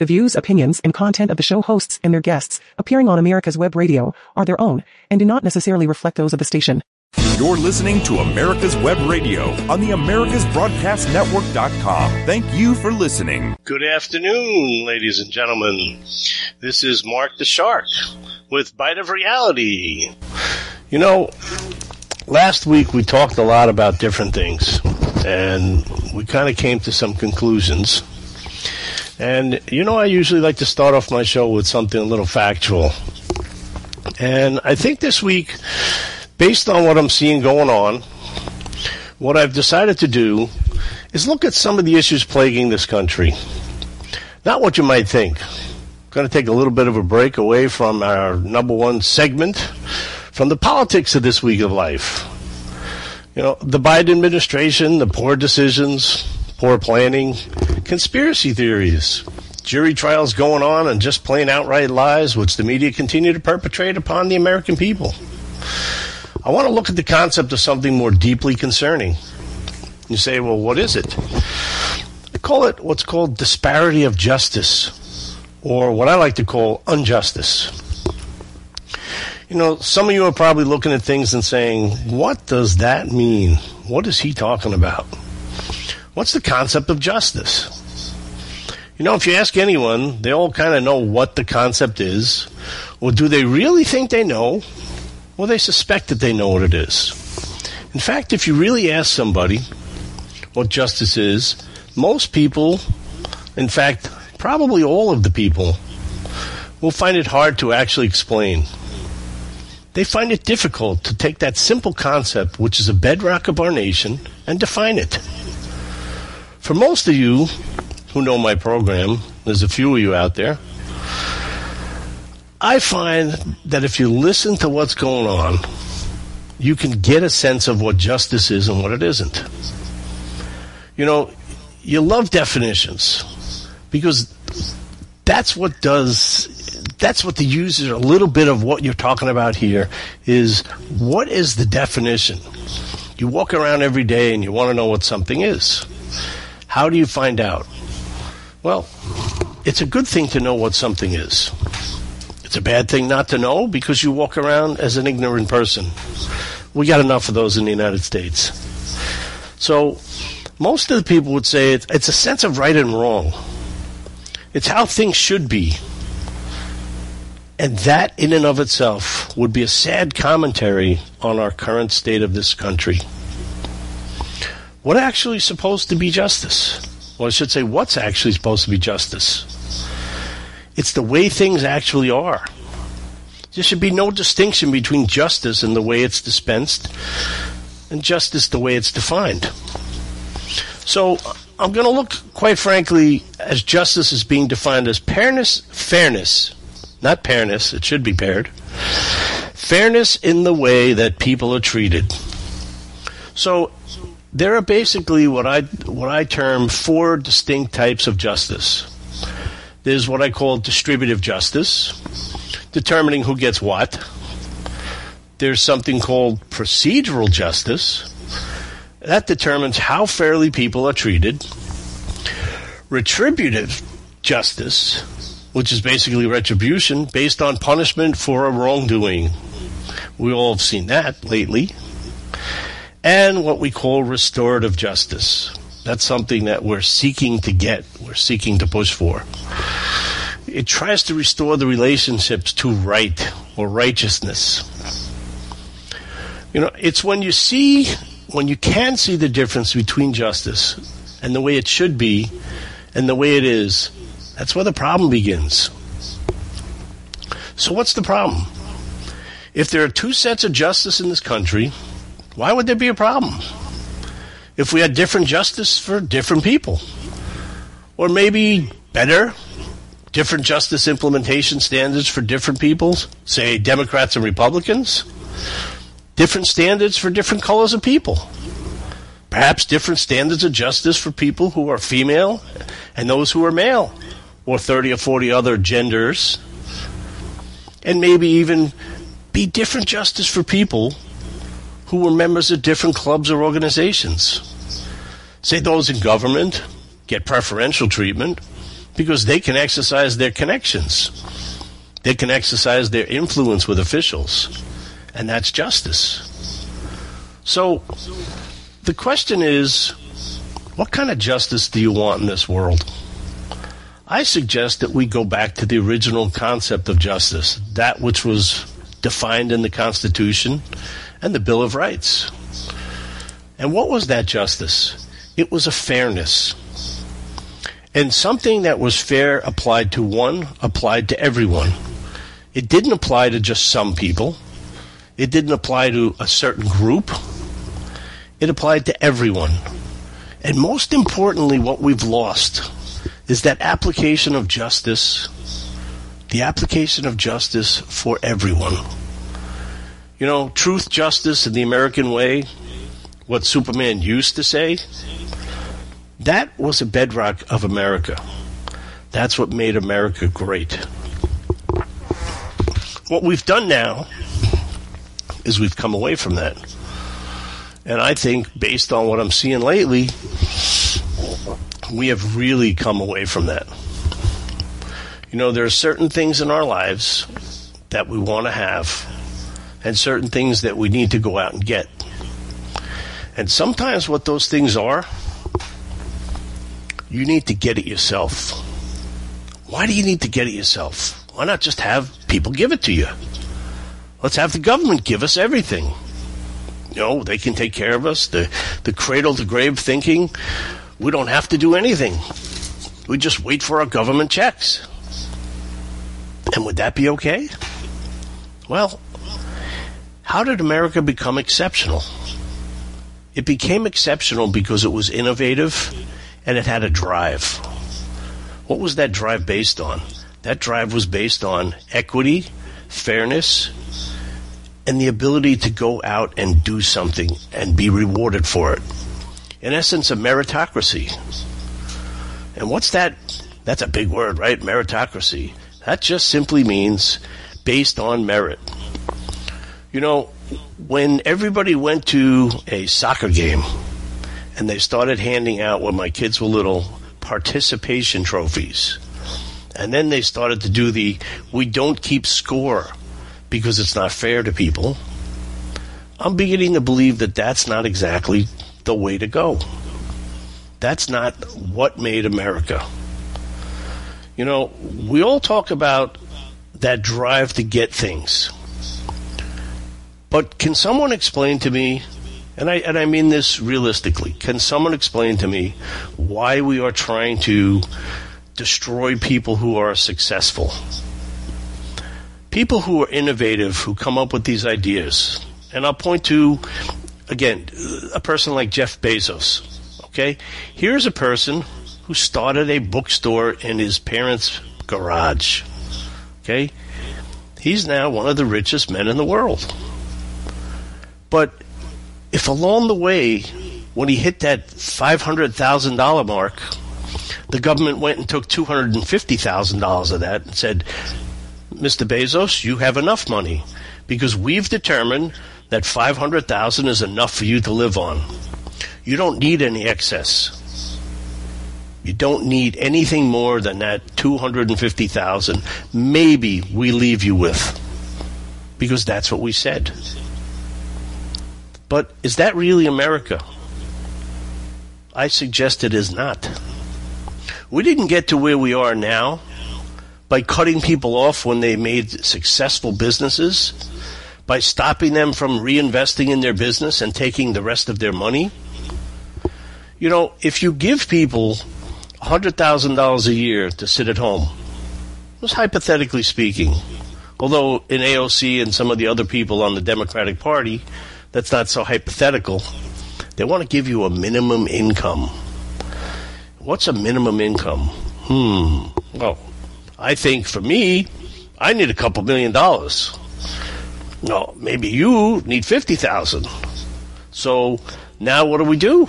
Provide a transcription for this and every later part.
The views, opinions, and content of the show hosts and their guests appearing on America's Web Radio are their own and do not necessarily reflect those of the station. You're listening to America's Web Radio on the AmericasBroadcastNetwork.com. Thank you for listening. Good afternoon, ladies and gentlemen. This is Mark the Shark with Bite of Reality. You know, last week we talked a lot about different things, and we kind of came to some conclusions. And you know, I usually like to start off my show with something a little factual. And I think this week, based on what I'm seeing going on, what I've decided to do is look at some of the issues plaguing this country. Not what you might think. I'm going to take a little bit of a break away from our number one segment, from the politics of this week of life. You know, the Biden administration, the poor decisions, poor planning, conspiracy theories, jury trials going on, and just plain outright lies which the media continue to perpetrate upon the American people. I want to look at the concept of something more deeply concerning. You say, well, what is it? I call it what's called disparity of justice, or what I like to call injustice. You know, some of you are probably looking at things and saying, what does that mean? What is he talking about? What's the concept of justice? You know, if you ask anyone, they all kind of know what the concept is. Well, do they really think they know? Well, they suspect that they know what it is. In fact, if you really ask somebody what justice is, most people, in fact, probably all of the people, will find it hard to actually explain. They find it difficult to take that simple concept, which is a bedrock of our nation, and define it. For most of you who know my program, there's a few of you out there, I find that if you listen to what's going on, you can get a sense of what justice is and what it isn't. You know, you love definitions because that's what does that's what the user a little bit of what you're talking about here is what is the definition you walk around every day and you want to know what something is how do you find out? Well, it's a good thing to know what something is. It's a bad thing not to know because you walk around as an ignorant person. We got enough of those in the United States. So, most of the people would say it's, it's a sense of right and wrong. It's how things should be. And that, in and of itself, would be a sad commentary on our current state of this country what actually supposed to be justice? Well, I should say, what's actually supposed to be justice? It's the way things actually are. There should be no distinction between justice and the way it's dispensed, and justice the way it's defined. So, I'm going to look, quite frankly, as justice is being defined as fairness, fairness, not fairness, it should be paired, fairness in the way that people are treated. So, there are basically what I what I term four distinct types of justice. There's what I call distributive justice, determining who gets what. There's something called procedural justice. That determines how fairly people are treated. Retributive justice, which is basically retribution based on punishment for a wrongdoing. We all have seen that lately and what we call restorative justice. That's something that we're seeking to get, we're seeking to push for. It tries to restore the relationships to right or righteousness. You know, it's when you see, when you can see the difference between justice and the way it should be and the way it is, that's where the problem begins. So, what's the problem? If there are two sets of justice in this country, why would there be a problem? If we had different justice for different people. Or maybe better, different justice implementation standards for different peoples, say Democrats and Republicans, different standards for different colors of people. Perhaps different standards of justice for people who are female and those who are male, or 30 or 40 other genders. And maybe even be different justice for people who were members of different clubs or organizations. Say those in government get preferential treatment, because they can exercise their connections. They can exercise their influence with officials. And that's justice. So the question is what kind of justice do you want in this world? I suggest that we go back to the original concept of justice, that which was defined in the Constitution and the Bill of Rights. And what was that justice? It was a fairness. And something that was fair applied to one applied to everyone. It didn't apply to just some people. It didn't apply to a certain group. It applied to everyone. And most importantly, what we've lost is that application of justice, the application of justice for everyone. You know, truth, justice, and the American way, what Superman used to say, that was a bedrock of America. That's what made America great. What we've done now is we've come away from that. And I think, based on what I'm seeing lately, we have really come away from that. You know, there are certain things in our lives that we want to have, and certain things that we need to go out and get. And sometimes what those things are, you need to get it yourself. Why do you need to get it yourself? Why not just have people give it to you? Let's have the government give us everything. You know, they can take care of us. The, the cradle to grave thinking, we don't have to do anything. We just wait for our government checks. And would that be okay? Well, how did America become exceptional? It became exceptional because it was innovative and it had a drive. What was that drive based on? That drive was based on equity, fairness, and the ability to go out and do something and be rewarded for it. In essence, a meritocracy. And what's that? That's a big word, right? Meritocracy. That just simply means based on merit. You know, when everybody went to a soccer game and they started handing out when my kids were little participation trophies, and then they started to do the we don't keep score because it's not fair to people. I'm beginning to believe that that's not exactly the way to go. That's not what made America. You know, we all talk about that drive to get things. But can someone explain to me, and I, and I mean this realistically, can someone explain to me why we are trying to destroy people who are successful? People who are innovative, who come up with these ideas. And I'll point to, again, a person like Jeff Bezos. Okay? Here's a person who started a bookstore in his parents' garage. Okay? He's now one of the richest men in the world. But if along the way, when he hit that $500,000 mark, the government went and took $250,000 of that and said, Mr. Bezos, you have enough money because we've determined that 500,000 is enough for you to live on. You don't need any excess. You don't need anything more than that 250,000 maybe we leave you with because that's what we said. But is that really America? I suggest it is not. We didn't get to where we are now by cutting people off when they made successful businesses, by stopping them from reinvesting in their business and taking the rest of their money. You know, if you give people $100,000 a year to sit at home, just hypothetically speaking, although in AOC and some of the other people on the Democratic Party, that's not so hypothetical. They want to give you a minimum income. What's a minimum income? Hmm. Well, I think for me, I need a couple million dollars. No, maybe you need 50,000. So now what do we do?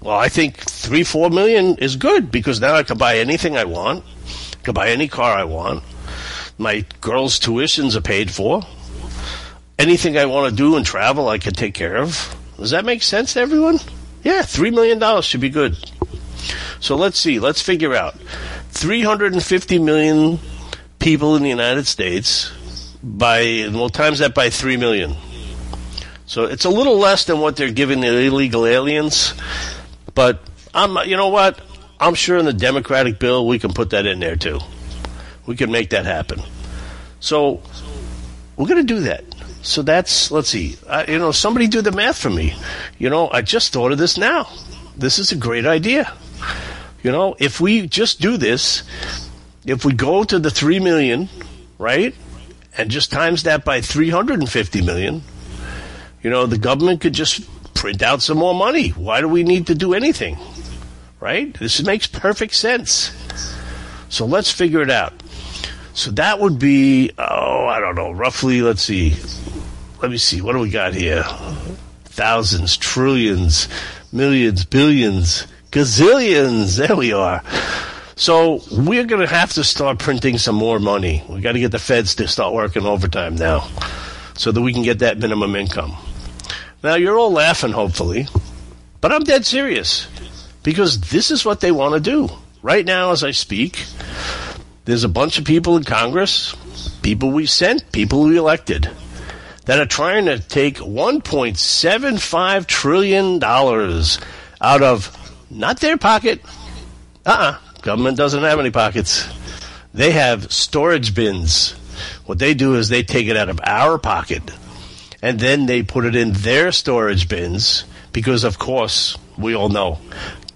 Well, I think three, four million is good because now I can buy anything I want. I can buy any car I want. My girls' tuitions are paid for. Anything I want to do and travel, I can take care of. Does that make sense to everyone? Yeah, three million dollars should be good. So let's see. Let's figure out 350 million people in the United States by, well, times that by 3 million. So it's a little less than what they're giving the illegal aliens, but I'm, you know what? I'm sure in the Democratic bill we can put that in there too. We can make that happen. So we're going to do that. So that's let's see. Uh, you know, somebody do the math for me. You know, I just thought of this now. This is a great idea. You know, if we just do this, if we go to the three million, right, and just times that by three hundred and fifty million, you know, the government could just print out some more money. Why do we need to do anything? Right? This makes perfect sense. So let's figure it out. So that would be, oh, I don't know, roughly, let's see. Let me see, what do we got here? Thousands, trillions, millions, billions, gazillions. There we are. So we're going to have to start printing some more money. We got to get the feds to start working overtime now so that we can get that minimum income. Now, you're all laughing, hopefully, but I'm dead serious because this is what they want to do. Right now, as I speak, there's a bunch of people in Congress, people we sent, people we elected, that are trying to take $1.75 trillion out of not their pocket. Uh uh-uh, uh Government doesn't have any pockets. They have storage bins. What they do is they take it out of our pocket and then they put it in their storage bins because, of course, we all know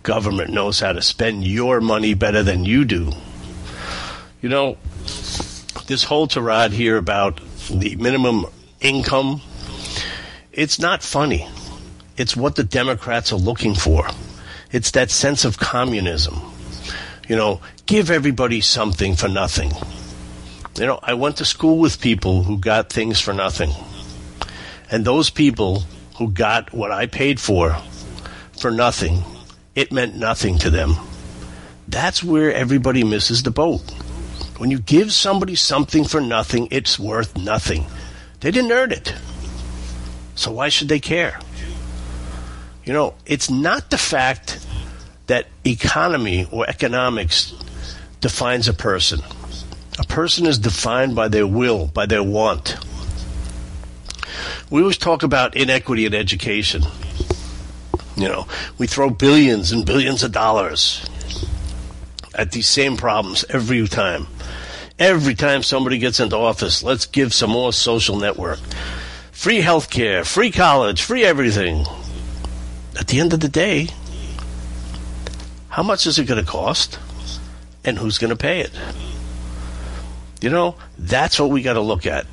government knows how to spend your money better than you do. You know, this whole tirade here about the minimum income, it's not funny. It's what the Democrats are looking for. It's that sense of communism. You know, give everybody something for nothing. You know, I went to school with people who got things for nothing. And those people who got what I paid for for nothing, it meant nothing to them. That's where everybody misses the boat. When you give somebody something for nothing, it's worth nothing. They didn't earn it. So why should they care? You know, it's not the fact that economy or economics defines a person. A person is defined by their will, by their want. We always talk about inequity in education. You know, we throw billions and billions of dollars at these same problems every time. Every time somebody gets into office, let's give some more social network. Free health care, free college, free everything. At the end of the day, how much is it going to cost? And who's going to pay it? You know, that's what we got to look at.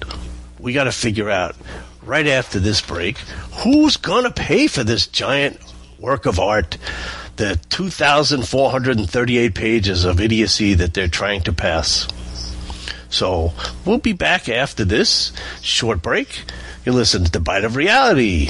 We got to figure out right after this break who's going to pay for this giant work of art, the 2,438 pages of idiocy that they're trying to pass. So we'll be back after this short break. You listen to the Bite of Reality.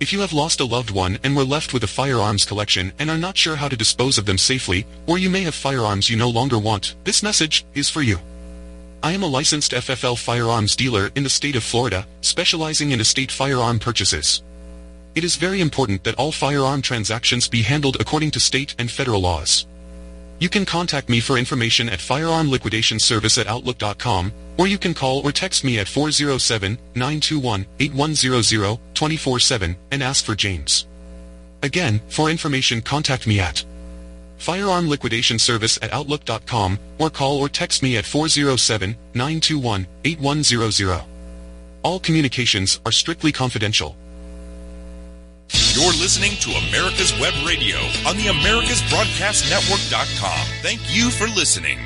If you have lost a loved one and were left with a firearms collection and are not sure how to dispose of them safely, or you may have firearms you no longer want, this message is for you. I am a licensed FFL firearms dealer in the state of Florida, specializing in estate firearm purchases. It is very important that all firearm transactions be handled according to state and federal laws. You can contact me for information at firearmliquidationservice at outlook.com, or you can call or text me at 407-921-8100 24-7 and ask for James. Again, for information contact me at Firearm Liquidation Service at Outlook.com or call or text me at 407-921-8100. All communications are strictly confidential. You're listening to America's Web Radio on the AmericasBroadcastNetwork.com. Thank you for listening.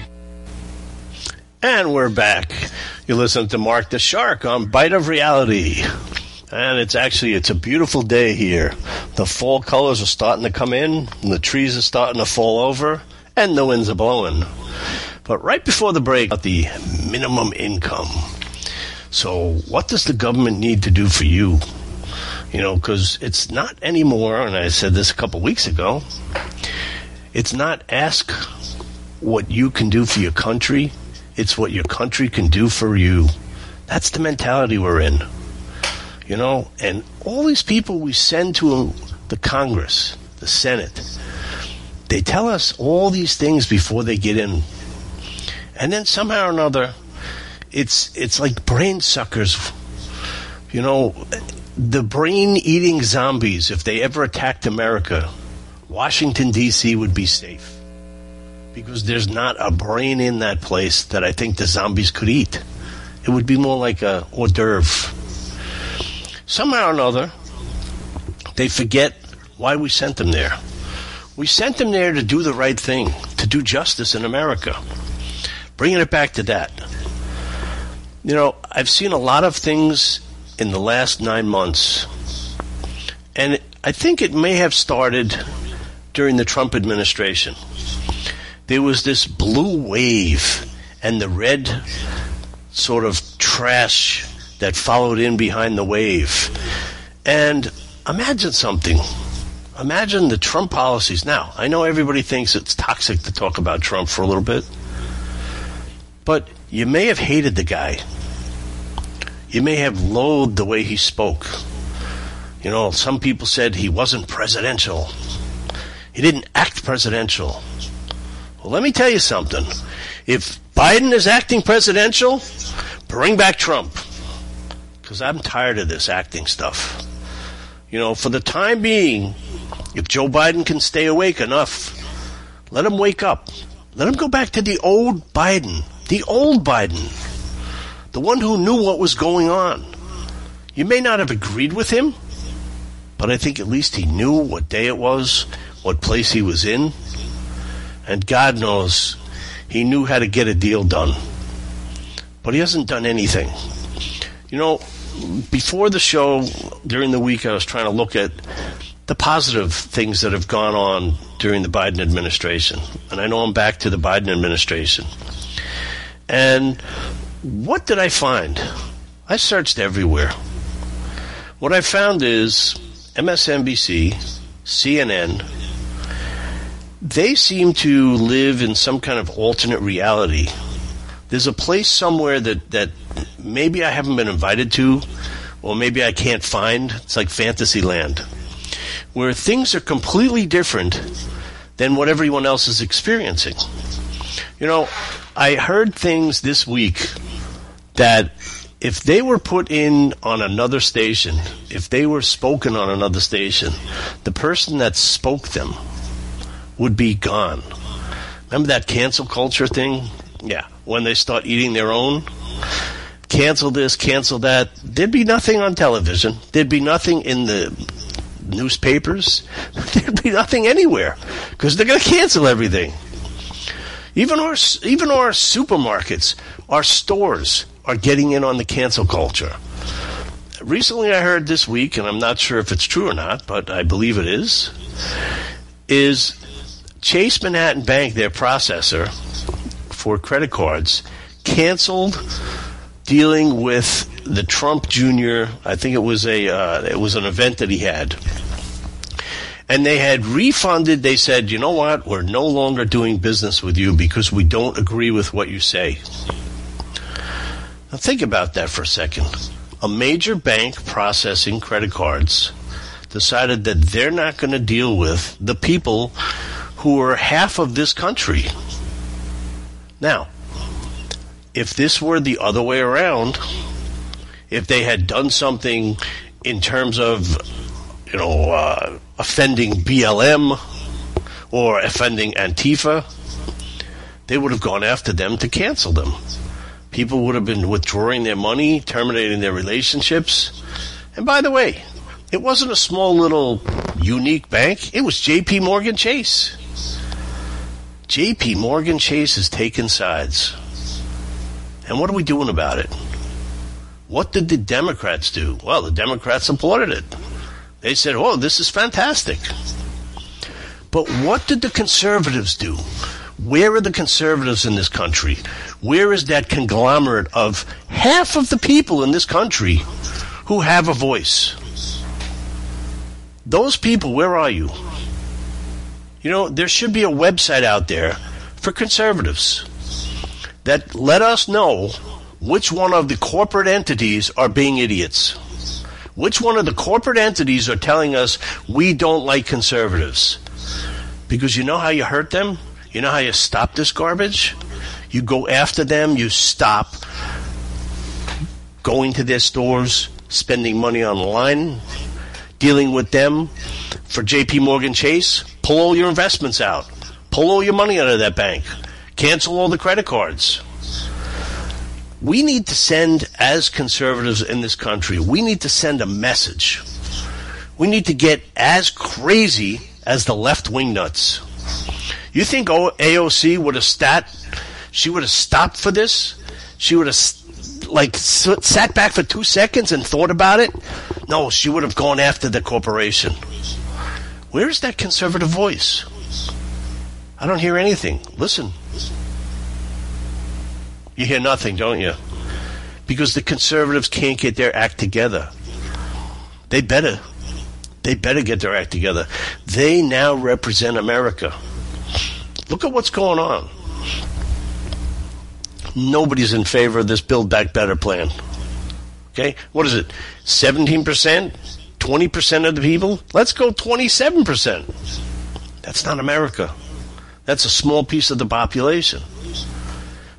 And we're back. You listen to Mark the Shark on Bite of Reality. And it's actually it's a beautiful day here. The fall colors are starting to come in, and the trees are starting to fall over, and the winds are blowing. But right before the break, about the minimum income. So, what does the government need to do for you? You know, because it's not anymore, and I said this a couple weeks ago, it's not ask what you can do for your country, it's what your country can do for you. That's the mentality we're in. You know, and all these people we send to the Congress, the Senate, they tell us all these things before they get in. And then somehow or another, it's it's like brain suckers. You know, the brain eating zombies, if they ever attacked America, Washington, D.C. would be safe. Because there's not a brain in that place that I think the zombies could eat. It would be more like a hors d'oeuvre. Somehow or another, they forget why we sent them there. We sent them there to do the right thing, to do justice in America. Bringing it back to that. You know, I've seen a lot of things in the last nine months, and I think it may have started during the Trump administration. There was this blue wave and the red sort of trash that followed in behind the wave. And imagine something. Imagine the Trump policies. Now, I know everybody thinks it's toxic to talk about Trump for a little bit, but you may have hated the guy. You may have loathed the way he spoke. You know, some people said he wasn't presidential. He didn't act presidential. Well, let me tell you something. If Biden is acting presidential, bring back Trump. Because I'm tired of this acting stuff. You know, for the time being, if Joe Biden can stay awake enough, let him wake up. Let him go back to the old Biden. The old Biden. The one who knew what was going on. You may not have agreed with him, but I think at least he knew what day it was what place he was in. And God knows he knew how to get a deal done. But he hasn't done anything. You know, before the show, during the week, I was trying to look at the positive things that have gone on during the Biden administration. And I know I'm back to the Biden administration. And what did I find? I searched everywhere. What I found is MSNBC, CNN, they seem to live in some kind of alternate reality. There's a place somewhere that, that maybe I haven't been invited to, or maybe I can't find. It's like Fantasyland, where things are completely different than what everyone else is experiencing. You know, I heard things this week that if they were put in on another station, if they were spoken on another station, the person that spoke them would be gone. Remember that cancel culture thing? Yeah, when they start eating their own. Cancel this, cancel that. There'd be nothing on television. There'd be nothing in the newspapers. There'd be nothing anywhere because they're going to cancel everything. Even our even our supermarkets, our stores are getting in on the cancel culture. Recently, I heard this week, and I'm not sure if it's true or not, but I believe it is. Is Chase Manhattan Bank, their processor for credit cards, canceled dealing with the Trump Jr. I think it was a uh, it was an event that he had, and they had refunded. They said, you know what, we're no longer doing business with you because we don't agree with what you say. Now think about that for a second. A major bank processing credit cards decided that they're not going to deal with the people who are half of this country. Now, if this were the other way around, if they had done something in terms of, you know, uh, offending BLM or offending Antifa, they would have gone after them to cancel them. People would have been withdrawing their money, terminating their relationships. And by the way, it wasn't a small little unique bank. It was JP Morgan Chase. JP Morgan Chase has taken sides. And what are we doing about it? What did the Democrats do? Well, the Democrats supported it. They said, oh, this is fantastic. But what did the conservatives do? Where are the conservatives in this country? Where is that conglomerate of half of the people in this country who have a voice? Those people, where are you? You know, there should be a website out there for conservatives that let us know which one of the corporate entities are being idiots. Which one of the corporate entities are telling us we don't like conservatives? Because you know how you hurt them? You know how you stop this garbage? You go after them, you stop going to their stores, spending money online, dealing with them for JP Morgan Chase. Pull all your investments out. Pull all your money out of that bank. Cancel all the credit cards. We need to send, as conservatives in this country, we need to send a message. We need to get as crazy as the left wing nuts. You think AOC would have stat? She would have stopped for this? She would have like sat back for two seconds and thought about it? No, she would have gone after the corporation. Where is that conservative voice? I don't hear anything. Listen. You hear nothing, don't you? Because the conservatives can't get their act together. They better. They better get their act together. They now represent America. Look at what's going on. Nobody's in favor of this Build Back Better plan. Okay? What is it? 17%? 20% of the people? Let's go 27%. That's not America. That's a small piece of the population.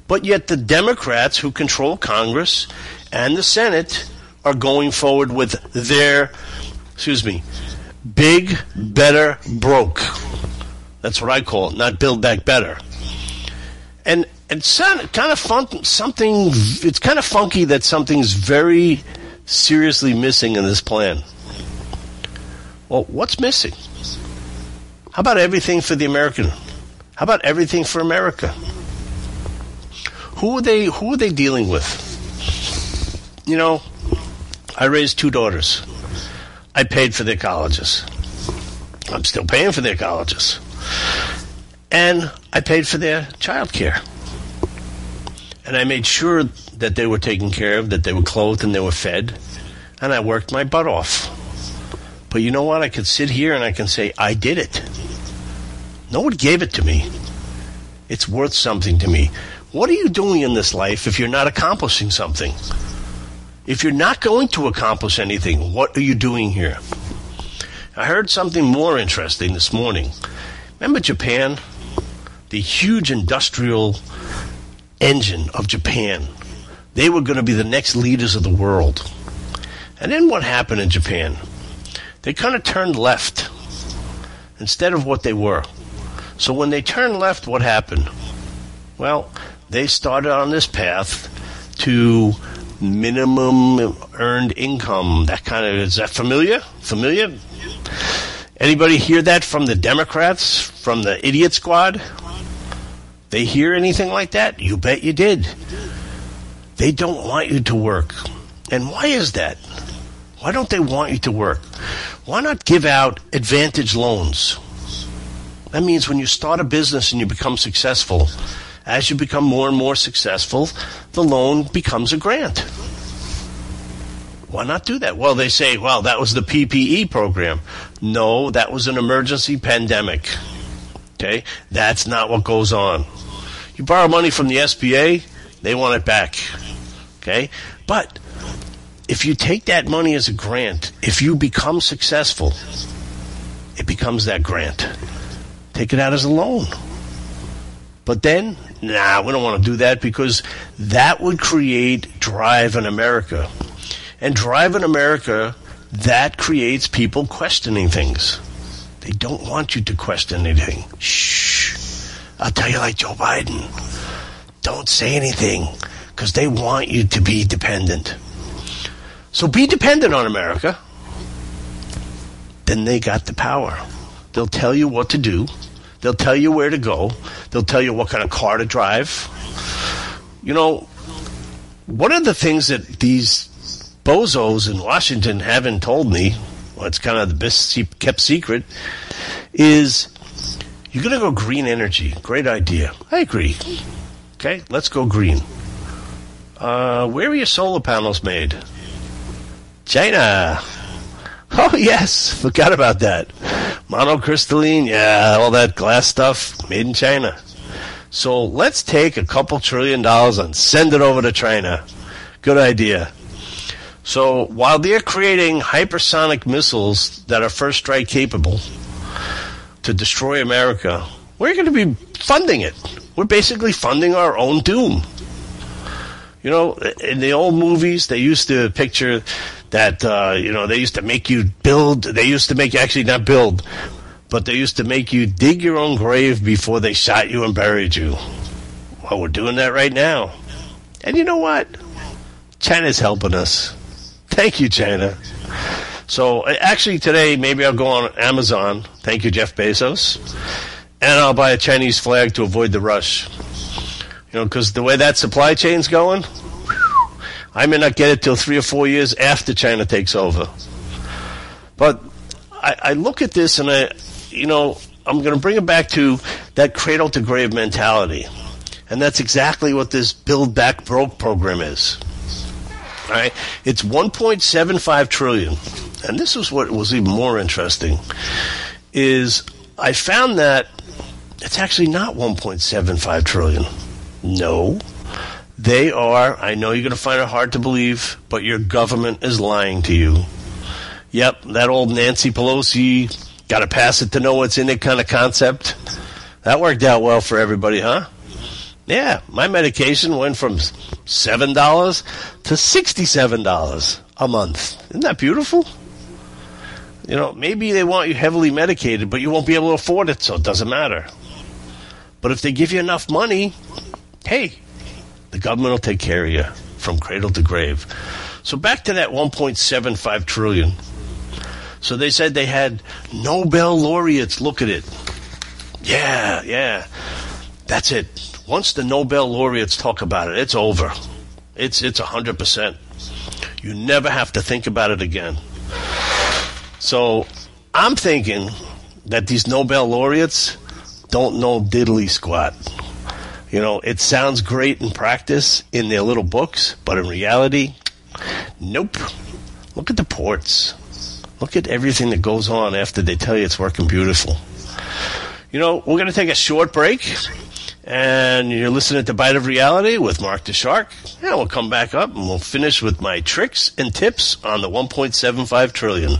But yet the Democrats who control Congress and the Senate are going forward with their, excuse me, big, better, broke. That's what I call it, not build back better. And it's kind of fun, something, it's kind of funky that something's very seriously missing in this plan. Well, what's missing? How about everything for the American? How about everything for America? Who are they who are they dealing with? You know, I raised two daughters. I paid for their colleges. I'm still paying for their colleges. And I paid for their child care. And I made sure that they were taken care of, that they were clothed and they were fed. And I worked my butt off. But you know what? I could sit here and I can say, I did it. No one gave it to me. It's worth something to me. What are you doing in this life if you're not accomplishing something? If you're not going to accomplish anything, what are you doing here? I heard something more interesting this morning. Remember Japan? The huge industrial engine of Japan. They were going to be the next leaders of the world. And then what happened in Japan? they kind of turned left instead of what they were. So when they turned left, what happened? Well, they started on this path to minimum earned income. That kind of is that familiar? Familiar? Anybody hear that from the Democrats, from the idiot squad? They hear anything like that? You bet you did. They don't want you to work. And why is that? Why don't they want you to work? Why not give out advantage loans? That means when you start a business and you become successful, as you become more and more successful, the loan becomes a grant. Why not do that? Well, they say, well, that was the PPE program. No, that was an emergency pandemic. Okay? That's not what goes on. You borrow money from the SBA, they want it back. Okay? But if you take that money as a grant, if you become successful, it becomes that grant. Take it out as a loan. But then, nah, we don't want to do that because that would create drive in America. And drive in America, that creates people questioning things. They don't want you to question anything. Shh. I'll tell you like Joe Biden. Don't say anything because they want you to be dependent. So be dependent on America. Then they got the power. They'll tell you what to do. They'll tell you where to go. They'll tell you what kind of car to drive. You know, one of the things that these bozos in Washington haven't told me, well, it's kind of the best kept secret, is You're going to go green energy. Great idea. I agree. Okay, let's go green. Uh, where are your solar panels made? China. Oh, yes. Forgot about that. Monocrystalline. Yeah, all that glass stuff made in China. So let's take a couple trillion dollars and send it over to China. Good idea. So while they're creating hypersonic missiles that are first strike capable to destroy America, we're going to be funding it. We're basically funding our own doom. You know, in the old movies, they used to picture that, uh, you know, they used to make you build, they used to make you actually not build, but they used to make you dig your own grave before they shot you and buried you. Well, we're doing that right now. And you know what? China's helping us. Thank you, China. So actually today, maybe I'll go on Amazon. Thank you, Jeff Bezos. And I'll buy a Chinese flag to avoid the rush. You know, because the way that supply chain's going, I may not get it till three or four years after China takes over. But I, I look at this and I, you know, I'm going to bring it back to that cradle to grave mentality. And that's exactly what this Build Back Broke program is. All right? It's 1.75 trillion. And this is what was even more interesting is I found that it's actually not 1.75 trillion. No. They are, I know you're going to find it hard to believe, but your government is lying to you. Yep, that old Nancy Pelosi, got to pass it to know what's in it kind of concept. That worked out well for everybody, huh? Yeah, my medication went from $7 to $67 a month. Isn't that beautiful? You know, maybe they want you heavily medicated, but you won't be able to afford it, so it doesn't matter. But if they give you enough money, hey, the government will take care of you from cradle to grave. So back to that 1.75 trillion. So they said they had Nobel laureates look at it. Yeah, yeah. That's it. Once the Nobel laureates talk about it, it's over. It's it's 100%. You never have to think about it again. So, I'm thinking that these Nobel laureates don't know diddly squat. You know, it sounds great in practice in their little books, but in reality, nope. Look at the ports. Look at everything that goes on after they tell you it's working beautiful. You know, we're going to take a short break, and you're listening to Bite of Reality with Mark the Shark. And we'll come back up and we'll finish with my tricks and tips on the 1.75 trillion.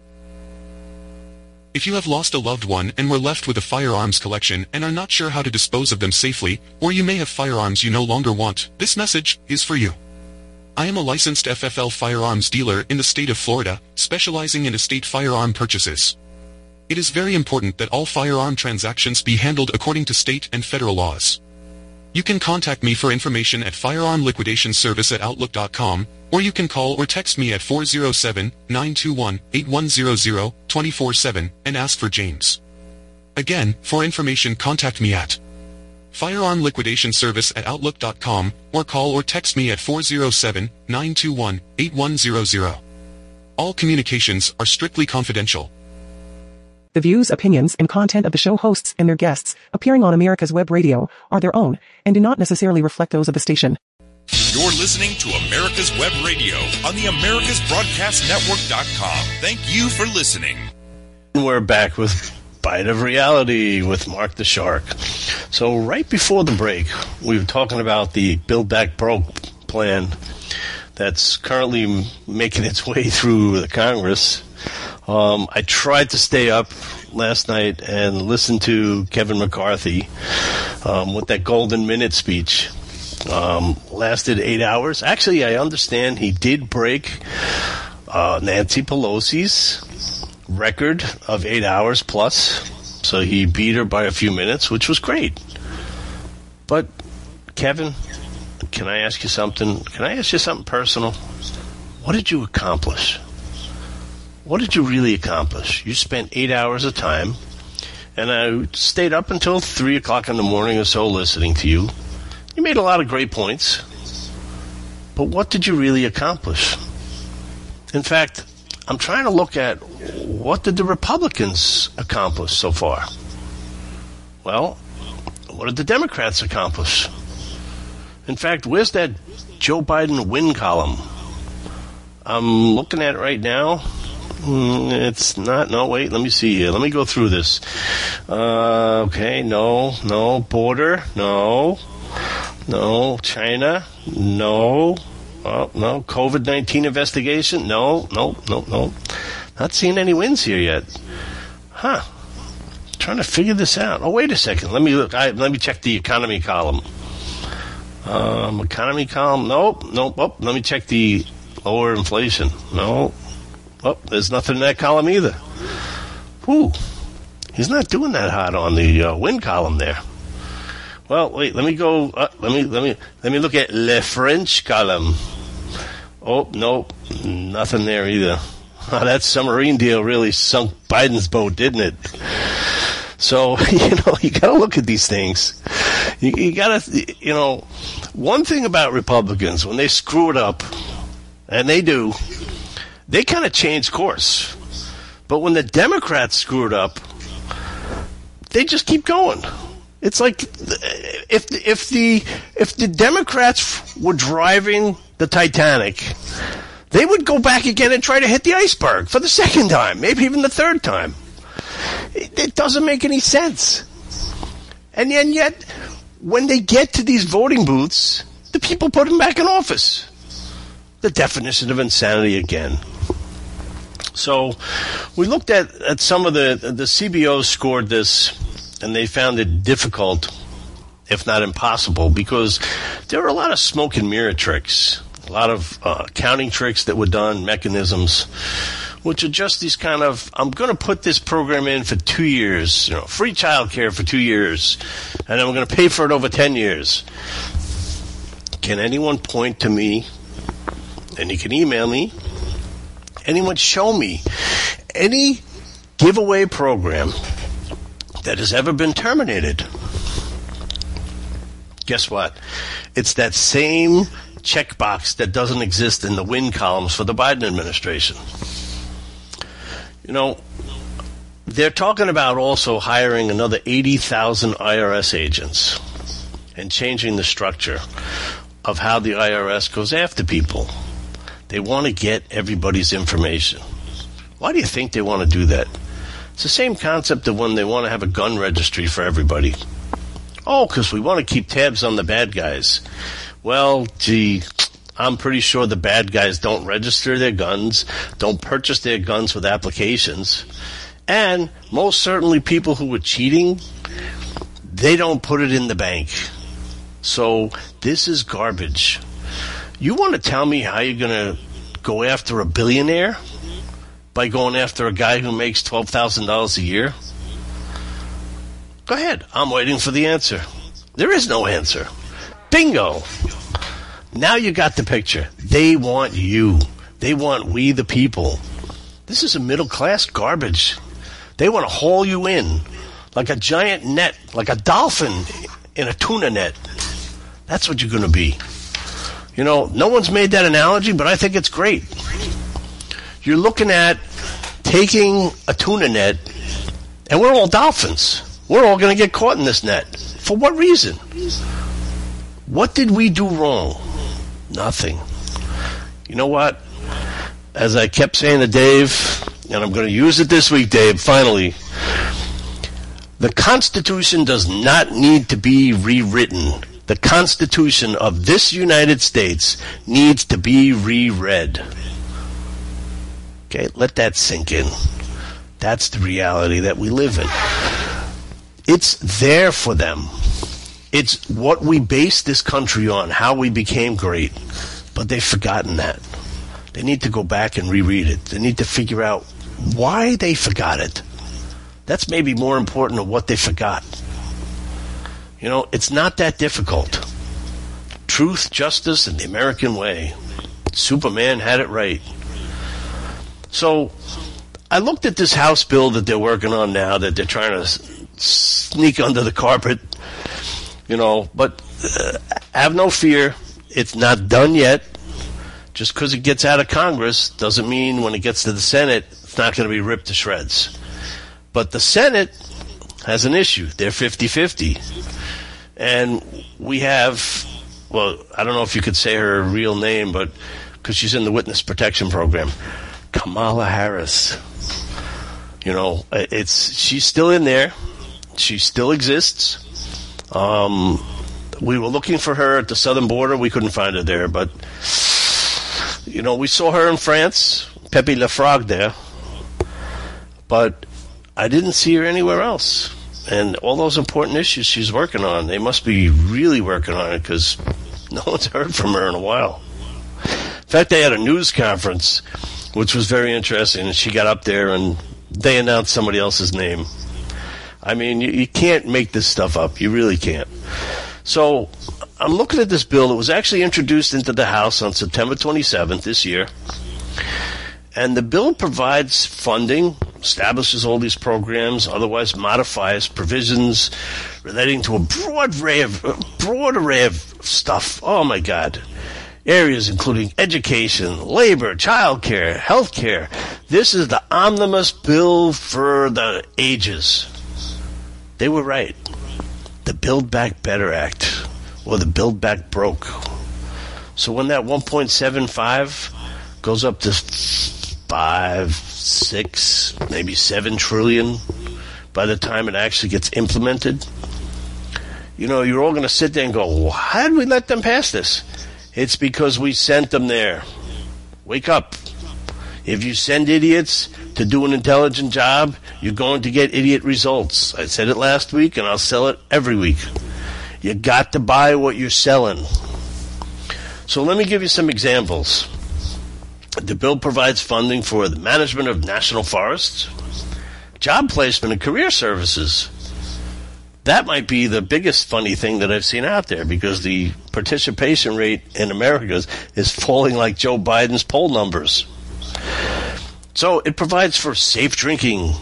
If you have lost a loved one and were left with a firearms collection and are not sure how to dispose of them safely, or you may have firearms you no longer want, this message is for you. I am a licensed FFL firearms dealer in the state of Florida, specializing in estate firearm purchases. It is very important that all firearm transactions be handled according to state and federal laws. You can contact me for information at firearmliquidationservice at outlook.com, or you can call or text me at 407-921-8100 24-7 and ask for James. Again, for information contact me at Firearm Liquidation Service at Outlook.com or call or text me at 407-921-8100. All communications are strictly confidential. The views, opinions, and content of the show hosts and their guests appearing on America's Web Radio are their own and do not necessarily reflect those of the station. You're listening to America's Web Radio on the AmericasBroadcastNetwork.com. Thank you for listening. We're back with Bite of Reality with Mark the Shark. So, right before the break, we were talking about the Build Back Broke plan that's currently making its way through the Congress. Um, I tried to stay up last night and listen to Kevin McCarthy um, with that golden minute speech. Um, lasted eight hours. Actually, I understand he did break uh, Nancy Pelosi's record of eight hours plus. So he beat her by a few minutes, which was great. But, Kevin, can I ask you something? Can I ask you something personal? What did you accomplish? What did you really accomplish? You spent eight hours of time, and I stayed up until three o'clock in the morning or so listening to you. You made a lot of great points. But what did you really accomplish? In fact, I'm trying to look at what did the Republicans accomplish so far? Well, what did the Democrats accomplish? In fact, where's that Joe Biden win column? I'm looking at it right now. Mm, It's not. No, wait. Let me see here. Let me go through this. Uh, okay. No. No. Border. No. No. China. No. Oh, no. COVID 19 investigation. No. No. No. No. Not seeing any wins here yet. Huh. Trying to figure this out. Oh, wait a second. Let me look. I, let me check the economy column. Um, economy column. Nope. Nope. Oh, let me check the lower inflation. No. Oh, there's nothing in that column either. Whew. He's not doing that hot on the uh, column there. Well, wait. Let me go. Uh, let me let me let me look at Le French column. Oh nope, nothing there either. that submarine deal really sunk Biden's boat, didn't it? So you know you got to look at these things. You, you got to you know one thing about Republicans when they screw it up, and they do, they kind of change course. But when the Democrats screw it up, they just keep going. It's like if if the if the Democrats were driving the Titanic, they would go back again and try to hit the iceberg for the second time, maybe even the third time. It, it doesn't make any sense. And then yet, when they get to these voting booths, the people put them back in office. The definition of insanity again. So, we looked at, at some of the the CBOs scored this, and they found it difficult, if not impossible, because there were a lot of smoke and mirror tricks, a lot of uh, counting tricks that were done, mechanisms, which are just these kind of I'm going to put this program in for two years, you know, free childcare for two years, and then we're going to pay for it over ten years. Can anyone point to me? And you can email me. Anyone show me any giveaway program that has ever been terminated? Guess what? It's that same checkbox that doesn't exist in the win columns for the Biden administration. You know, they're talking about also hiring another 80,000 IRS agents and changing the structure of how the IRS goes after people. They want to get everybody's information. Why do you think they want to do that? It's the same concept of when they want to have a gun registry for everybody. Oh, because we want to keep tabs on the bad guys. Well, gee, I'm pretty sure the bad guys don't register their guns, don't purchase their guns with applications, and most certainly people who are cheating, they don't put it in the bank. So this is garbage. You want to tell me how you're going to go after a billionaire by going after a guy who makes $12,000 a year? Go ahead. I'm waiting for the answer. There is no answer. Bingo. Now you got the picture. They want you. They want we the people. This is a middle class garbage. They want to haul you in like a giant net, like a dolphin in a tuna net. That's what you're going to be. You know, no one's made that analogy, but I think it's great. You're looking at taking a tuna net, and we're all dolphins. We're all going to get caught in this net. For what reason? What did we do wrong? Nothing. You know what? As I kept saying to Dave, and I'm going to use it this week, Dave, finally, The Constitution does not need to be rewritten. The Constitution of this United States needs to be reread. Okay, let that sink in. That's the reality that we live in. It's there for them. It's what we base this country on, how we became great. But they've forgotten that. They need to go back and reread it. They need to figure out why they forgot it. That's maybe more important than what they forgot. You know, it's not that difficult. Truth, justice, and the American way. Superman had it right. So, I looked at this House bill that they're working on now that they're trying to sneak under the carpet, you know, but uh, have no fear. It's not done yet. Just because it gets out of Congress doesn't mean when it gets to the Senate, it's not going to be ripped to shreds. But the Senate has an issue. They're 50 50. And we have, well, I don't know if you could say her real name, but because she's in the witness protection program, Kamala Harris. You know, it's she's still in there. She still exists. Um, we were looking for her at the southern border. We couldn't find her there, but you know, we saw her in France, Pepe Le Frog there, but I didn't see her anywhere else. And all those important issues she's working on, they must be really working on it because no one's heard from her in a while. In fact, they had a news conference, which was very interesting, and she got up there and they announced somebody else's name. I mean, you, you can't make this stuff up. You really can't. So I'm looking at this bill. It was actually introduced into the House on September 27th this year. And the bill provides funding, establishes all these programs, otherwise modifies provisions relating to a broad array of, broad array of stuff. Oh my God. Areas including education, labor, childcare, healthcare. This is the omnibus bill for the ages. They were right. The Build Back Better Act, or the Build Back Broke. So when that 1.75 goes up to five, six, maybe seven trillion by the time it actually gets implemented. You know, you're all going to sit there and go, well, how did we let them pass this? It's because we sent them there. Wake up. If you send idiots to do an intelligent job, you're going to get idiot results. I said it last week and I'll sell it every week. You got to buy what you're selling. So let me give you some examples. The bill provides funding for the management of national forests, job placement, and career services. That might be the biggest funny thing that I've seen out there because the participation rate in America is falling like Joe Biden's poll numbers. So it provides for safe drinking,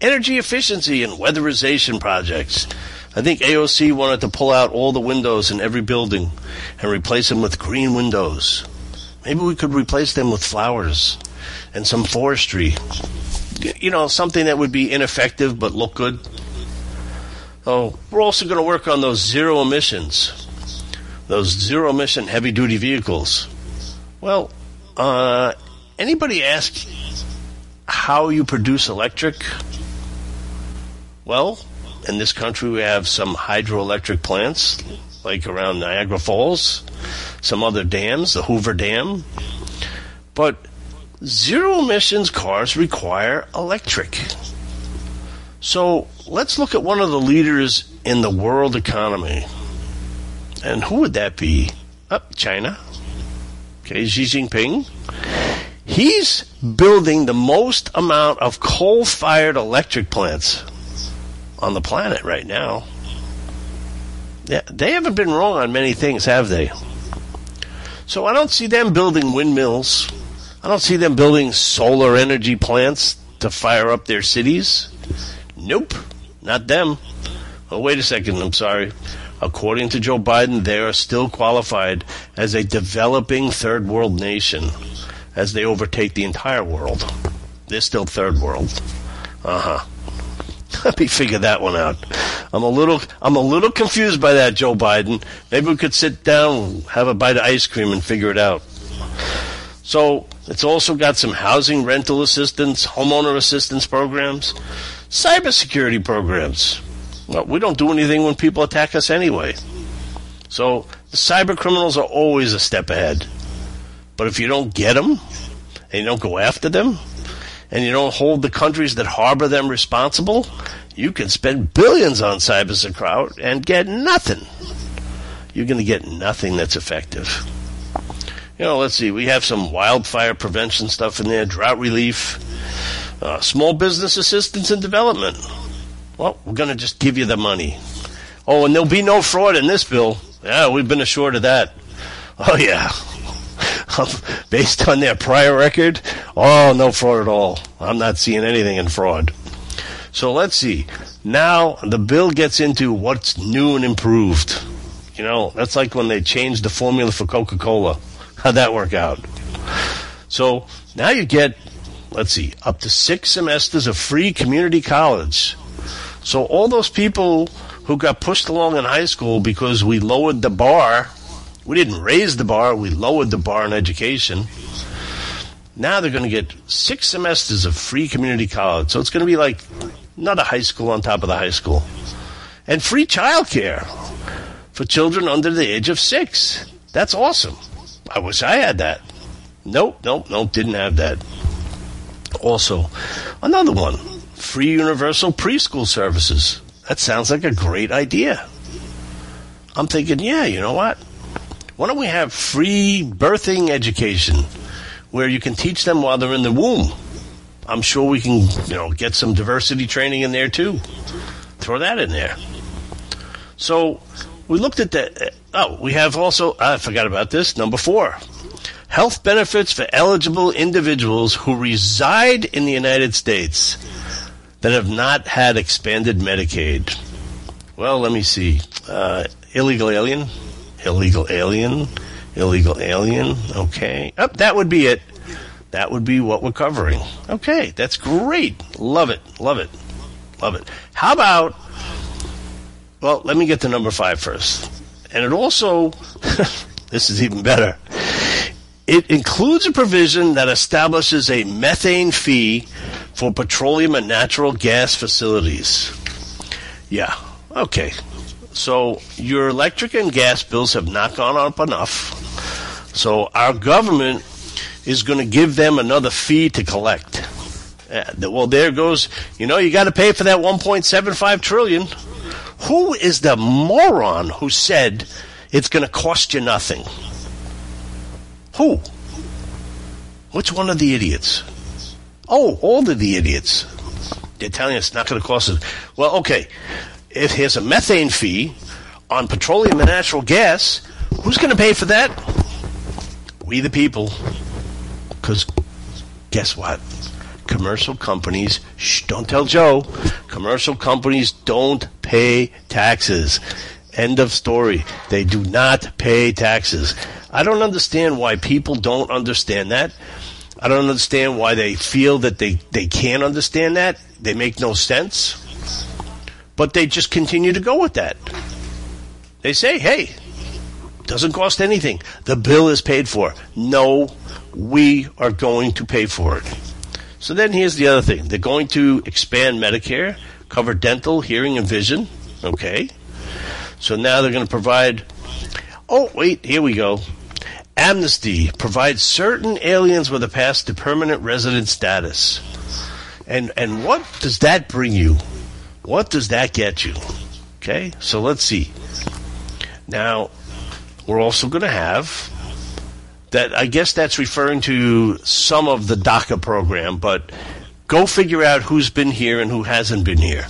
energy efficiency, and weatherization projects. I think AOC wanted to pull out all the windows in every building and replace them with green windows. Maybe we could replace them with flowers and some forestry. You know, something that would be ineffective but look good. Oh, we're also going to work on those zero emissions, those zero emission heavy duty vehicles. Well, uh, anybody ask how you produce electric? Well, in this country we have some hydroelectric plants, like around Niagara Falls, some other dams, the Hoover Dam. But zero emissions cars require electric. So let's look at one of the leaders in the world economy. And who would that be? Oh, China. Okay, Xi Jinping. He's building the most amount of coal fired electric plants on the planet right now. They haven't been wrong on many things, have they? So I don't see them building windmills. I don't see them building solar energy plants to fire up their cities. Nope, not them. Oh, wait a second, I'm sorry. According to Joe Biden, they are still qualified as a developing third world nation as they overtake the entire world. They're still third world. Uh huh. Let me figure that one out. I'm a little I'm a little confused by that, Joe Biden. Maybe we could sit down, have a bite of ice cream, and figure it out. So it's also got some housing rental assistance, homeowner assistance programs, cybersecurity programs. Well, we don't do anything when people attack us anyway. So the cyber criminals are always a step ahead. But if you don't get them, and you don't go after them, and you don't hold the countries that harbor them responsible, you can spend billions on cybersecurity and get nothing. You're going to get nothing that's effective. You know, let's see. We have some wildfire prevention stuff in there, drought relief, uh, small business assistance and development. Well, we're going to just give you the money. Oh, and there'll be no fraud in this bill. Yeah, we've been assured of that. Oh, yeah. Based on their prior record, oh, no fraud at all. I'm not seeing anything in fraud. So let's see. Now the bill gets into what's new and improved. You know, that's like when they changed the formula for Coca Cola. How'd that work out? So now you get, let's see, up to six semesters of free community college. So all those people who got pushed along in high school because we lowered the bar, we didn't raise the bar, we lowered the bar in education. Now they're going to get six semesters of free community college. So it's going to be like another high school on top of the high school. And free childcare for children under the age of six. That's awesome. I wish I had that. Nope, nope, nope, didn't have that. Also, another one free universal preschool services. That sounds like a great idea. I'm thinking, yeah, you know what? Why don't we have free birthing education where you can teach them while they're in the womb? I'm sure we can, you know, get some diversity training in there too. Throw that in there. So we looked at that. Oh, we have also, I forgot about this, number four. Health benefits for eligible individuals who reside in the United States that have not had expanded Medicaid. Well, let me see. Uh, illegal alien, illegal alien, illegal alien. Okay. Oh, that would be it. That would be what we're covering. Okay, that's great. Love it. Love it. Love it. How about, well, let me get to number five first. And it also, this is even better. It includes a provision that establishes a methane fee for petroleum and natural gas facilities. Yeah, okay. So your electric and gas bills have not gone up enough. So our government is going to give them another fee to collect. Uh, well, there goes. You know, you got to pay for that 1.75 trillion. Who is the moron who said it's going to cost you nothing? Who? Which one of the idiots? Oh, all of the idiots. They're telling us it's not going to cost us. Well, okay. If there's a methane fee on petroleum and natural gas, who's going to pay for that? We the people. Because guess what? Commercial companies, shh, don't tell Joe. Commercial companies don't pay taxes. End of story. They do not pay taxes. I don't understand why people don't understand that. I don't understand why they feel that they, they can't understand that. They make no sense. But they just continue to go with that. They say, hey, doesn't cost anything. The bill is paid for. No, we are going to pay for it. So then here's the other thing. They're going to expand Medicare, cover dental, hearing, and vision. Okay. So now they're going to provide. Oh, wait, here we go. Amnesty provides certain aliens with a pass to permanent resident status. And and what does that bring you? What does that get you? Okay, so let's see. Now, we're also going to have that. I guess that's referring to some of the DACA program, but go figure out who's been here and who hasn't been here.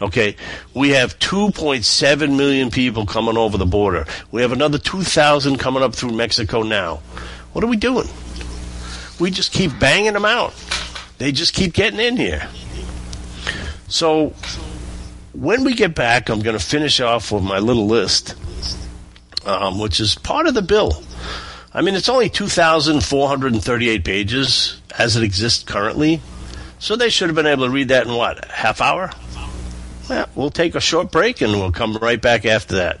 Okay, we have 2.7 million people coming over the border. We have another 2,000 coming up through Mexico now. What are we doing? We just keep banging them out. They just keep getting in here. So, when we get back, I'm going to finish off with my little list, um, which is part of the bill. I mean, it's only 2,438 pages as it exists currently. So they should have been able to read that in what, half hour? Well, we'll take a short break and we'll come right back after that.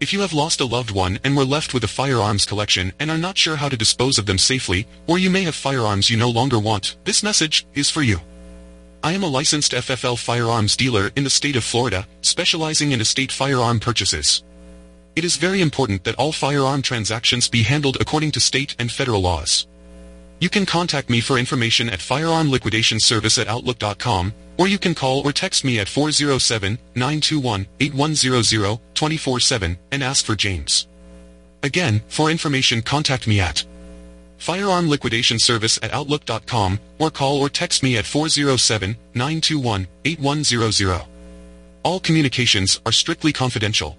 If you have lost a loved one and were left with a firearms collection and are not sure how to dispose of them safely, or you may have firearms you no longer want, this message is for you. I am a licensed FFL firearms dealer in the state of Florida, specializing in estate firearm purchases. It is very important that all firearm transactions be handled according to state and federal laws. You can contact me for information at firearm liquidation service at outlook.com, or you can call or text me at 407-921-8100 24-7 and ask for James. Again, for information contact me at firearm liquidation service at outlook.com or call or text me at 407-921-8100. All communications are strictly confidential.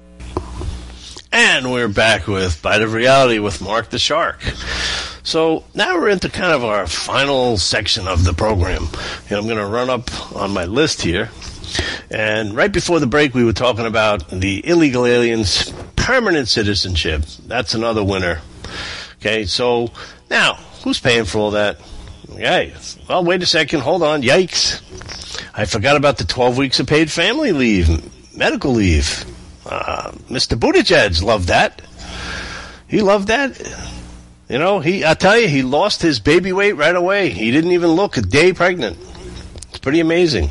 And we're back with Bite of Reality with Mark the Shark. So now we're into kind of our final section of the program. And I'm going to run up on my list here. And right before the break, we were talking about the illegal aliens' permanent citizenship. That's another winner. Okay, so now, who's paying for all that? Okay, well, wait a second. Hold on. Yikes. I forgot about the 12 weeks of paid family leave, medical leave. Uh, Mr. Buttigieg loved that. He loved that. You know, he I tell you, he lost his baby weight right away. He didn't even look a day pregnant. It's pretty amazing.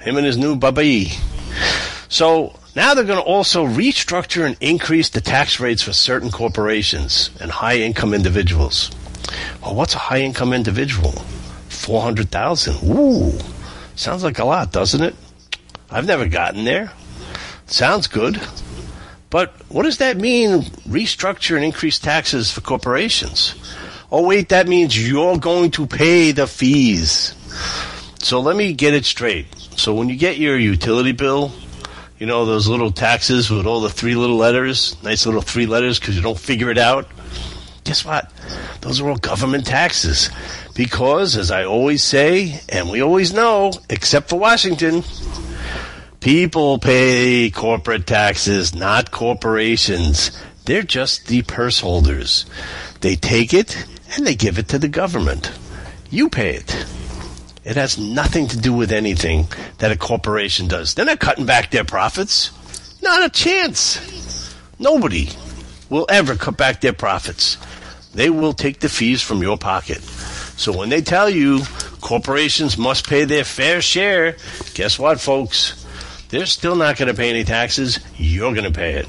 Him and his new baby. So now they're going to also restructure and increase the tax rates for certain corporations and high income individuals. Well, what's a high income individual? 400,000. Ooh. Sounds like a lot, doesn't it? I've never gotten there. Sounds good. But what does that mean, restructure and increase taxes for corporations? Oh, wait, that means you're going to pay the fees. So let me get it straight. So when you get your utility bill, you know, those little taxes with all the three little letters, nice little three letters because you don't figure it out. Guess what? Those are all government taxes. Because, as I always say, and we always know, except for Washington, People pay corporate taxes, not corporations. They're just the purse holders. They take it and they give it to the government. You pay it. It has nothing to do with anything that a corporation does. They're not cutting back their profits. Not a chance. Nobody will ever cut back their profits. They will take the fees from your pocket. So when they tell you corporations must pay their fair share, guess what, folks? They're still not going to pay any taxes. You're going to pay it.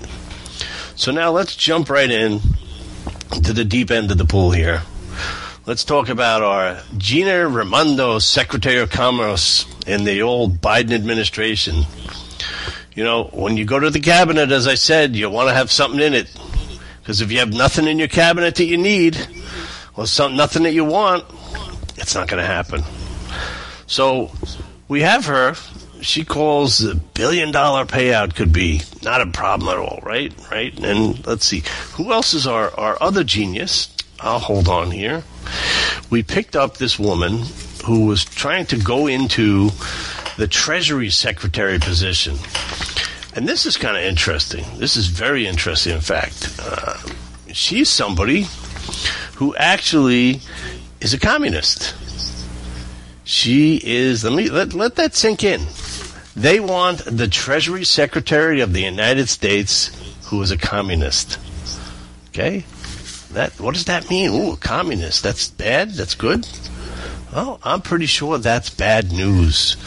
So now let's jump right in to the deep end of the pool here. Let's talk about our Gina Raimondo, Secretary of Commerce in the old Biden administration. You know, when you go to the cabinet, as I said, you want to have something in it. Because if you have nothing in your cabinet that you need, or some, nothing that you want, it's not going to happen. So we have her she calls the billion dollar payout could be not a problem at all, right? Right? And let's see, who else is our, our other genius? I'll hold on here. We picked up this woman who was trying to go into the Treasury Secretary position. And this is kind of interesting. This is very interesting, in fact. Uh, she's somebody who actually is a communist. She is, let me, let, let that sink in. They want the Treasury Secretary of the United States who is a communist. Okay? That what does that mean? Ooh, a communist. That's bad? That's good? Well, I'm pretty sure that's bad news.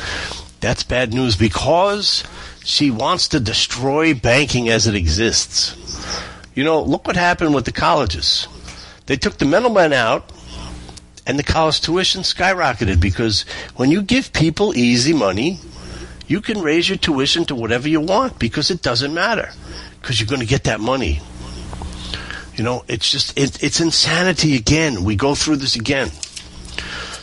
That's bad news because she wants to destroy banking as it exists. You know, look what happened with the colleges. They took the middlemen out and the college tuition skyrocketed because when you give people easy money, you can raise your tuition to whatever you want because it doesn't matter because you're going to get that money. You know, it's just, it, it's insanity again. We go through this again.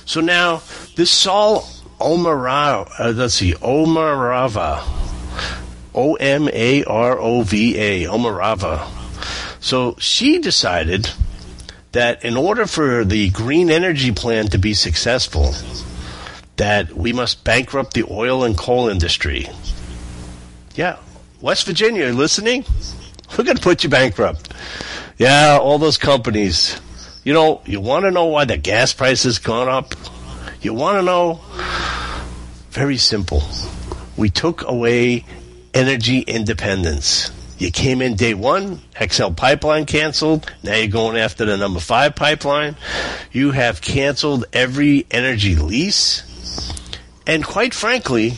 So now, this Saul Omarova, uh, let's see, Omarova, O M A R O V A, Omarova. So she decided that in order for the green energy plan to be successful, that we must bankrupt the oil and coal industry. Yeah, West Virginia, listening? We're going to put you bankrupt. Yeah, all those companies. You know, you want to know why the gas price has gone up? You want to know? Very simple. We took away energy independence. You came in day one, XL pipeline canceled. Now you're going after the number five pipeline. You have canceled every energy lease. And quite frankly,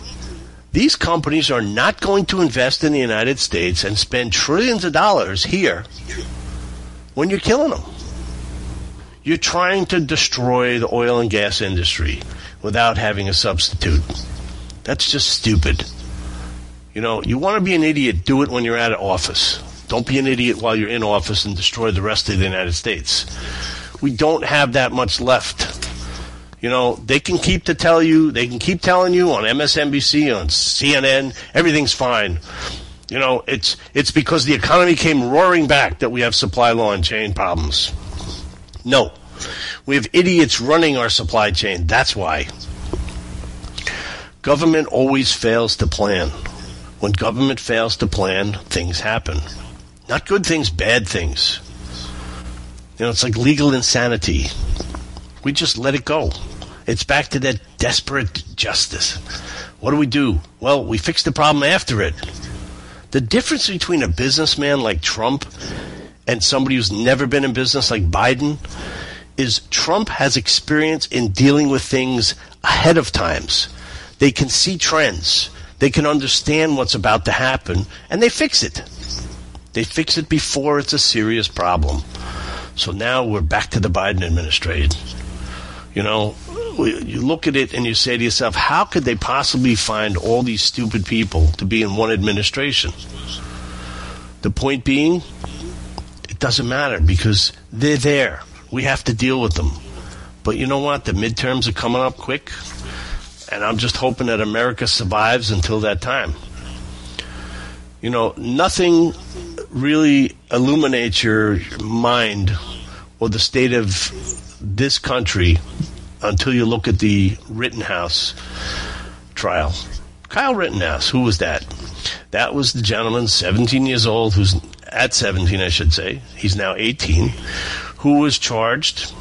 these companies are not going to invest in the United States and spend trillions of dollars here when you're killing them. You're trying to destroy the oil and gas industry without having a substitute. That's just stupid. You know, you want to be an idiot, do it when you're out of office. Don't be an idiot while you're in office and destroy the rest of the United States. We don't have that much left. You know, they can keep to tell you, they can keep telling you on MSNBC, on CNN, everything's fine. You know, it's it's because the economy came roaring back that we have supply law and chain problems. No. We have idiots running our supply chain. That's why. Government always fails to plan. When government fails to plan, things happen. Not good things, bad things. You know, it's like legal insanity. We just let it go. It's back to that desperate justice. What do we do? Well, we fix the problem after it. The difference between a businessman like Trump and somebody who's never been in business like Biden is Trump has experience in dealing with things ahead of times. They can see trends. They can understand what's about to happen and they fix it. They fix it before it's a serious problem. So now we're back to the Biden administration. You know, you look at it and you say to yourself, how could they possibly find all these stupid people to be in one administration? The point being, it doesn't matter because they're there. We have to deal with them. But you know what? The midterms are coming up quick, and I'm just hoping that America survives until that time. You know, nothing really illuminates your mind or the state of this country until you look at the Rittenhouse trial. Kyle Rittenhouse, who was that? That was the gentleman, 17 years old, who's at 17, I should say. He's now 18, who was charged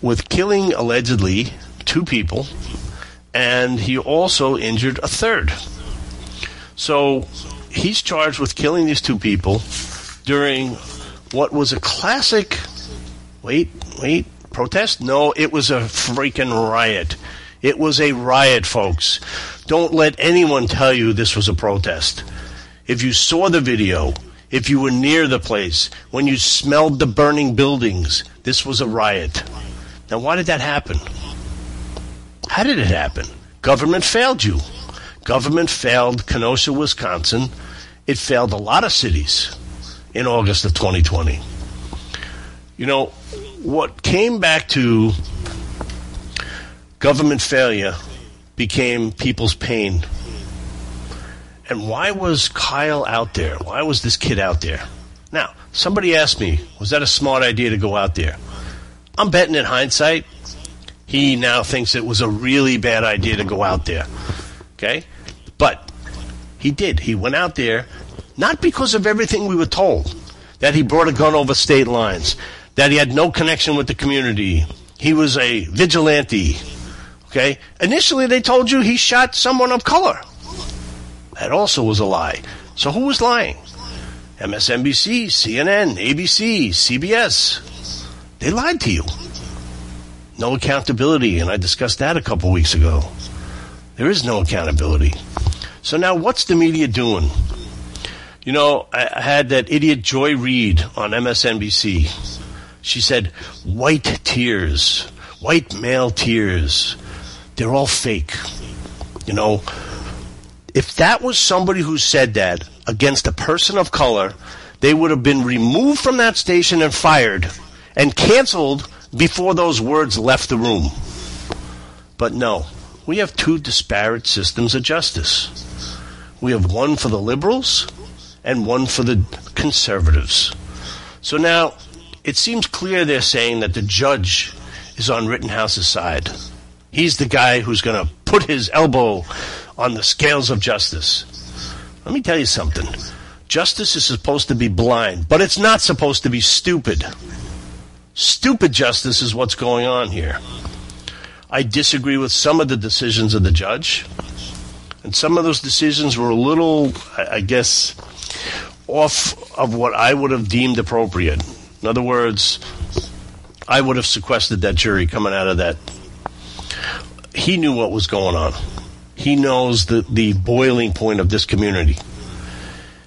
with killing allegedly two people, and he also injured a third. So he's charged with killing these two people during what was a classic. Wait, wait, protest? No, it was a freaking riot. It was a riot, folks. Don't let anyone tell you this was a protest. If you saw the video, if you were near the place, when you smelled the burning buildings, this was a riot. Now, why did that happen? How did it happen? Government failed you. Government failed Kenosha, Wisconsin. It failed a lot of cities in August of 2020. You know, what came back to government failure became people's pain. And why was Kyle out there? Why was this kid out there? Now, somebody asked me, was that a smart idea to go out there? I'm betting in hindsight, he now thinks it was a really bad idea to go out there. Okay? But he did. He went out there not because of everything we were told that he brought a gun over state lines, that he had no connection with the community. He was a vigilante. Okay? Initially, they told you he shot someone of color. That also was a lie. So who was lying? MSNBC, CNN, ABC, CBS. They lied to you. No accountability, and I discussed that a couple weeks ago. There is no accountability. So now what's the media doing? You know, I had that idiot Joy Reid on MSNBC. She said, white tears, white male tears, they're all fake. You know, if that was somebody who said that against a person of color, they would have been removed from that station and fired and canceled before those words left the room. But no, we have two disparate systems of justice. We have one for the liberals and one for the conservatives. So now it seems clear they're saying that the judge is on Rittenhouse's side. He's the guy who's going to put his elbow on the scales of justice. Let me tell you something. Justice is supposed to be blind, but it's not supposed to be stupid. Stupid justice is what's going on here. I disagree with some of the decisions of the judge. And some of those decisions were a little, I guess, off of what I would have deemed appropriate. In other words, I would have sequestered that jury coming out of that. He knew what was going on. He knows the, the boiling point of this community.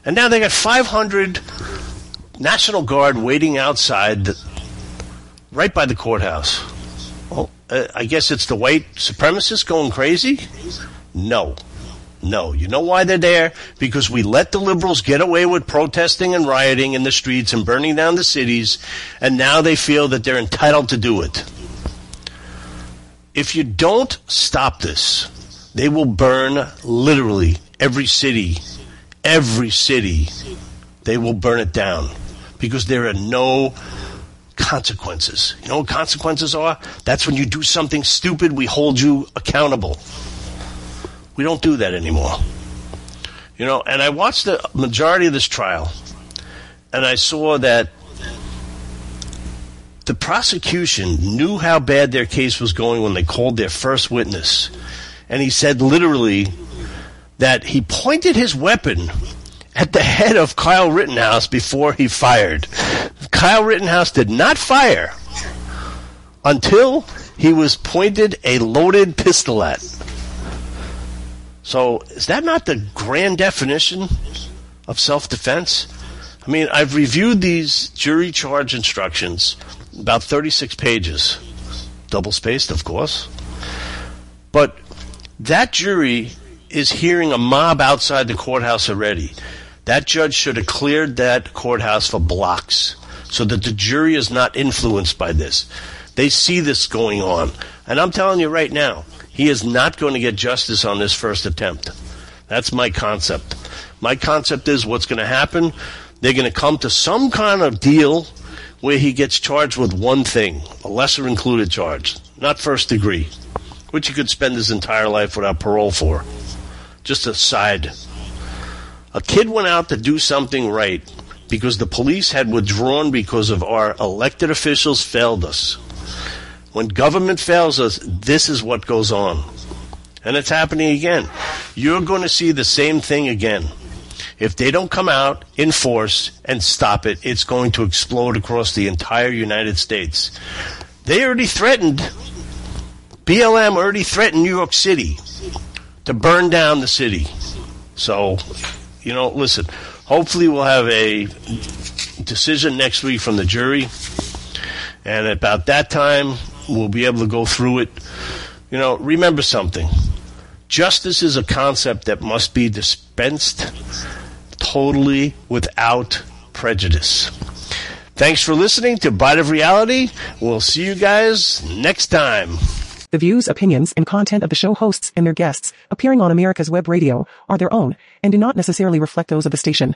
And now they got 500 National Guard waiting outside, the, right by the courthouse. Well, uh, I guess it's the white supremacists going crazy? No. No. You know why they're there? Because we let the liberals get away with protesting and rioting in the streets and burning down the cities, and now they feel that they're entitled to do it. If you don't stop this, they will burn literally every city. Every city. They will burn it down because there are no consequences. You know what consequences are? That's when you do something stupid, we hold you accountable. We don't do that anymore. You know, and I watched the majority of this trial, and I saw that the prosecution knew how bad their case was going when they called their first witness. And he said literally that he pointed his weapon at the head of Kyle Rittenhouse before he fired. Kyle Rittenhouse did not fire until he was pointed a loaded pistol at. So, is that not the grand definition of self defense? I mean, I've reviewed these jury charge instructions, about 36 pages, double spaced, of course. But that jury is hearing a mob outside the courthouse already. That judge should have cleared that courthouse for blocks so that the jury is not influenced by this. They see this going on. And I'm telling you right now, he is not going to get justice on this first attempt. That's my concept. My concept is what's going to happen. They're going to come to some kind of deal where he gets charged with one thing, a lesser included charge, not first degree, which he could spend his entire life without parole for. Just a side. A kid went out to do something right because the police had withdrawn because of our elected officials failed us. When government fails us, this is what goes on. And it's happening again. You're going to see the same thing again. If they don't come out in force and stop it, it's going to explode across the entire United States. They already threatened, BLM already threatened New York City to burn down the city. So, you know, listen, hopefully we'll have a decision next week from the jury. And about that time, we'll be able to go through it. You know, remember something. Justice is a concept that must be dispensed totally without prejudice. Thanks for listening to Bite of Reality. We'll see you guys next time. The views, opinions, and content of the show hosts and their guests appearing on America's Web Radio are their own and do not necessarily reflect those of the station.